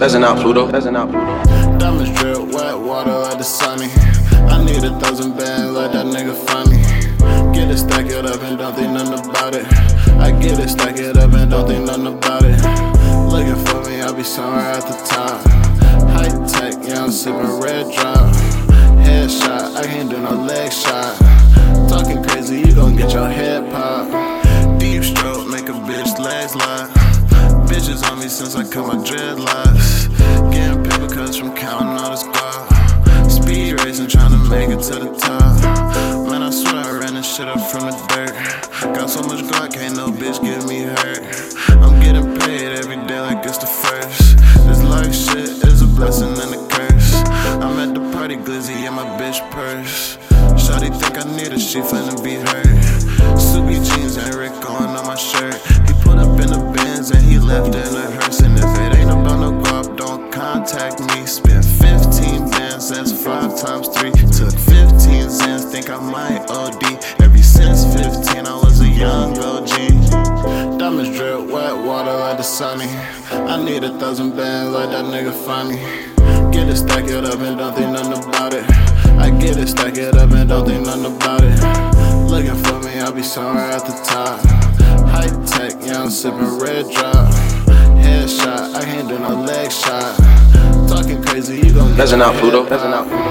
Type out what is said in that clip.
Pheasant out Pluto. Pheasant out Pluto. Diamonds drip, wet water like Dasani. I need a thousand bands like that nigga funny. Get it, stack it up and don't think nothing about it. I get it, stack it up and don't think nothing about it. Looking for me, I'll be somewhere at the top. High tech, yeah, I'm sipping red drop. Headshot, I can't do no leg shot. Talking crazy, you gon' get your head pop. Deep stroke, make a bitch legs lock. Bitches on me since I cut my dreadlocks. Make it to the top. Man, I swear I ran this shit up from the dirt. Got so much Glock, can't no bitch get me hurt. I'm getting paid every day like it's the first. This life shit is a blessing and a curse. I'm at the party, glizzy in my bitch purse. Shawty think I need her, she finna be hurt. Ksubi jeans and Rick on my shirt. He put up in the bins and he left in a hearse. And if it ain't about no guap, don't contact me. Spent 15 that's five times three. Took 15 Zans, think I might OD. Ever since 15, I was a young OG. Diamonds drip, wet water like Dasani. I need a thousand bands like that nigga funny. Get it, stack it up and don't think nothing about it. I get it, stack it up and don't think nothing about it. Looking for me, I'll be somewhere at the top. High tech, I'm sipping red drop. Headshot, I can't do no leg shot. Your out Pluto. popped. Pluto.